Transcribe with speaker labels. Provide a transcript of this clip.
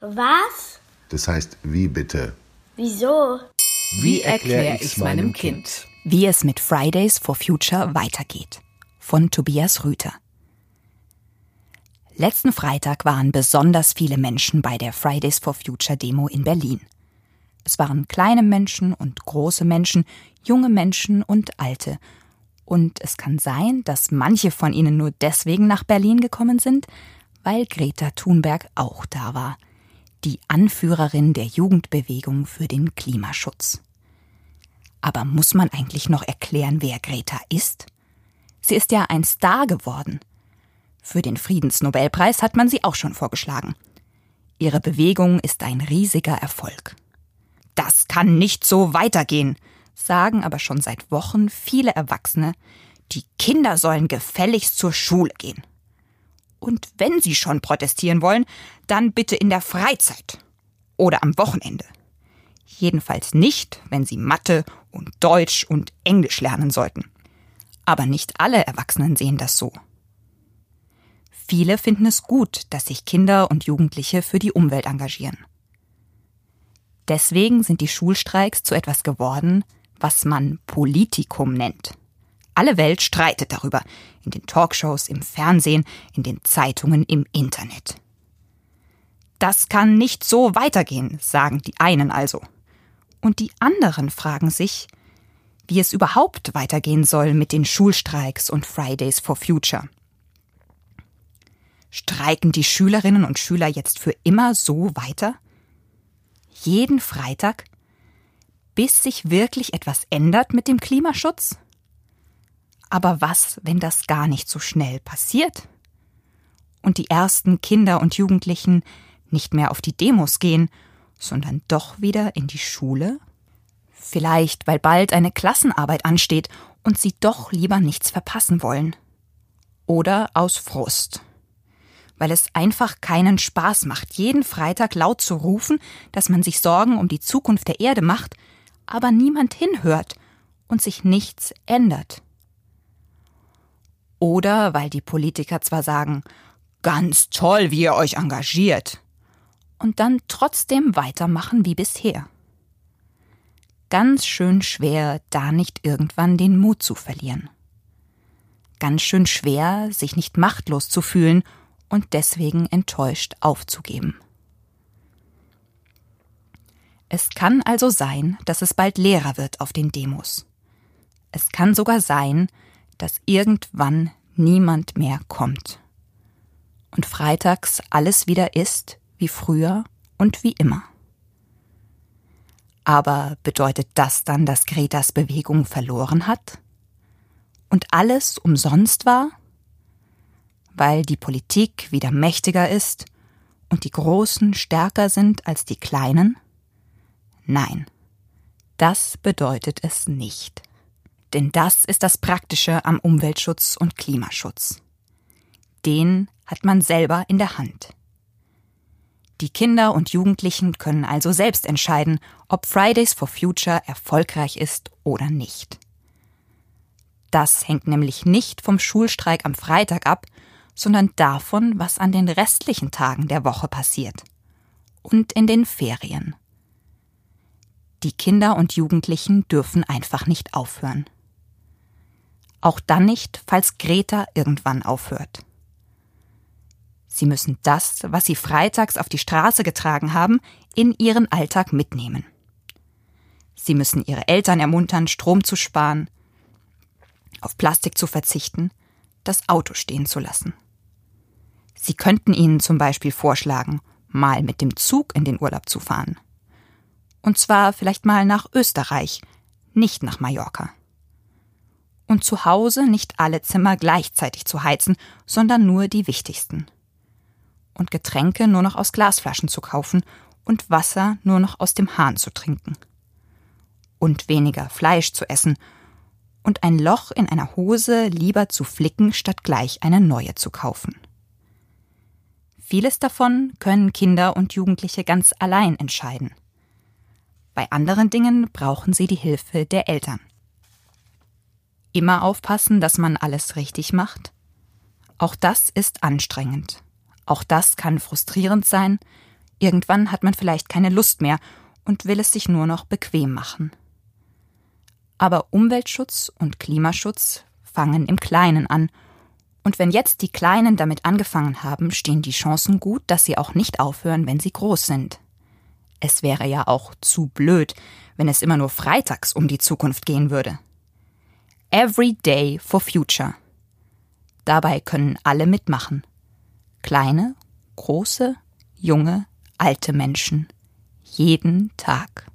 Speaker 1: Was?
Speaker 2: Das heißt, wie bitte?
Speaker 1: Wieso?
Speaker 3: Wie erkläre ich meinem Kind?
Speaker 4: Wie es mit Fridays for Future weitergeht. Von Tobias Rüther. Letzten Freitag waren besonders viele Menschen bei der Fridays for Future Demo in Berlin. Es waren kleine Menschen und große Menschen, junge Menschen und alte. Und es kann sein, dass manche von ihnen nur deswegen nach Berlin gekommen sind, weil Greta Thunberg auch da war, die Anführerin der Jugendbewegung für den Klimaschutz. Aber muss man eigentlich noch erklären, wer Greta ist? Sie ist ja ein Star geworden. Für den Friedensnobelpreis hat man sie auch schon vorgeschlagen. Ihre Bewegung ist ein riesiger Erfolg. Das kann nicht so weitergehen, sagen aber schon seit Wochen viele Erwachsene, die Kinder sollen gefälligst zur Schule gehen. Und wenn sie schon protestieren wollen, dann bitte in der Freizeit oder am Wochenende. Jedenfalls nicht, wenn sie Mathe und Deutsch und Englisch lernen sollten. Aber nicht alle Erwachsenen sehen das so. Viele finden es gut, dass sich Kinder und Jugendliche für die Umwelt engagieren. Deswegen sind die Schulstreiks zu etwas geworden, was man Politikum nennt. Alle Welt streitet darüber, in den Talkshows, im Fernsehen, in den Zeitungen, im Internet. Das kann nicht so weitergehen, sagen die einen also. Und die anderen fragen sich, wie es überhaupt weitergehen soll mit den Schulstreiks und Fridays for Future. Streiken die Schülerinnen und Schüler jetzt für immer so weiter? Jeden Freitag? Bis sich wirklich etwas ändert mit dem Klimaschutz? Aber was, wenn das gar nicht so schnell passiert? Und die ersten Kinder und Jugendlichen nicht mehr auf die Demos gehen, sondern doch wieder in die Schule? Vielleicht, weil bald eine Klassenarbeit ansteht und sie doch lieber nichts verpassen wollen. Oder aus Frust weil es einfach keinen Spaß macht, jeden Freitag laut zu rufen, dass man sich Sorgen um die Zukunft der Erde macht, aber niemand hinhört und sich nichts ändert. Oder weil die Politiker zwar sagen, ganz toll, wie ihr euch engagiert, und dann trotzdem weitermachen wie bisher. Ganz schön schwer, da nicht irgendwann den Mut zu verlieren. Ganz schön schwer, sich nicht machtlos zu fühlen und deswegen enttäuscht aufzugeben. Es kann also sein, dass es bald leerer wird auf den Demos. Es kann sogar sein, dass irgendwann niemand mehr kommt. Und freitags alles wieder ist wie früher und wie immer. Aber bedeutet das dann, dass Gretas Bewegung verloren hat? Und alles umsonst war? weil die Politik wieder mächtiger ist und die Großen stärker sind als die Kleinen? Nein, das bedeutet es nicht. Denn das ist das Praktische am Umweltschutz und Klimaschutz. Den hat man selber in der Hand. Die Kinder und Jugendlichen können also selbst entscheiden, ob Fridays for Future erfolgreich ist oder nicht. Das hängt nämlich nicht vom Schulstreik am Freitag ab, sondern davon, was an den restlichen Tagen der Woche passiert. Und in den Ferien. Die Kinder und Jugendlichen dürfen einfach nicht aufhören. Auch dann nicht, falls Greta irgendwann aufhört. Sie müssen das, was sie freitags auf die Straße getragen haben, in ihren Alltag mitnehmen. Sie müssen ihre Eltern ermuntern, Strom zu sparen, auf Plastik zu verzichten, das Auto stehen zu lassen. Sie könnten ihnen zum Beispiel vorschlagen, mal mit dem Zug in den Urlaub zu fahren. Und zwar vielleicht mal nach Österreich, nicht nach Mallorca. Und zu Hause nicht alle Zimmer gleichzeitig zu heizen, sondern nur die wichtigsten. Und Getränke nur noch aus Glasflaschen zu kaufen und Wasser nur noch aus dem Hahn zu trinken. Und weniger Fleisch zu essen und ein Loch in einer Hose lieber zu flicken, statt gleich eine neue zu kaufen. Vieles davon können Kinder und Jugendliche ganz allein entscheiden. Bei anderen Dingen brauchen sie die Hilfe der Eltern. Immer aufpassen, dass man alles richtig macht. Auch das ist anstrengend. Auch das kann frustrierend sein, Irgendwann hat man vielleicht keine Lust mehr und will es sich nur noch bequem machen. Aber Umweltschutz und Klimaschutz fangen im Kleinen an. Und wenn jetzt die Kleinen damit angefangen haben, stehen die Chancen gut, dass sie auch nicht aufhören, wenn sie groß sind. Es wäre ja auch zu blöd, wenn es immer nur freitags um die Zukunft gehen würde. Every Day for Future. Dabei können alle mitmachen. Kleine, große, junge, alte Menschen. Jeden Tag.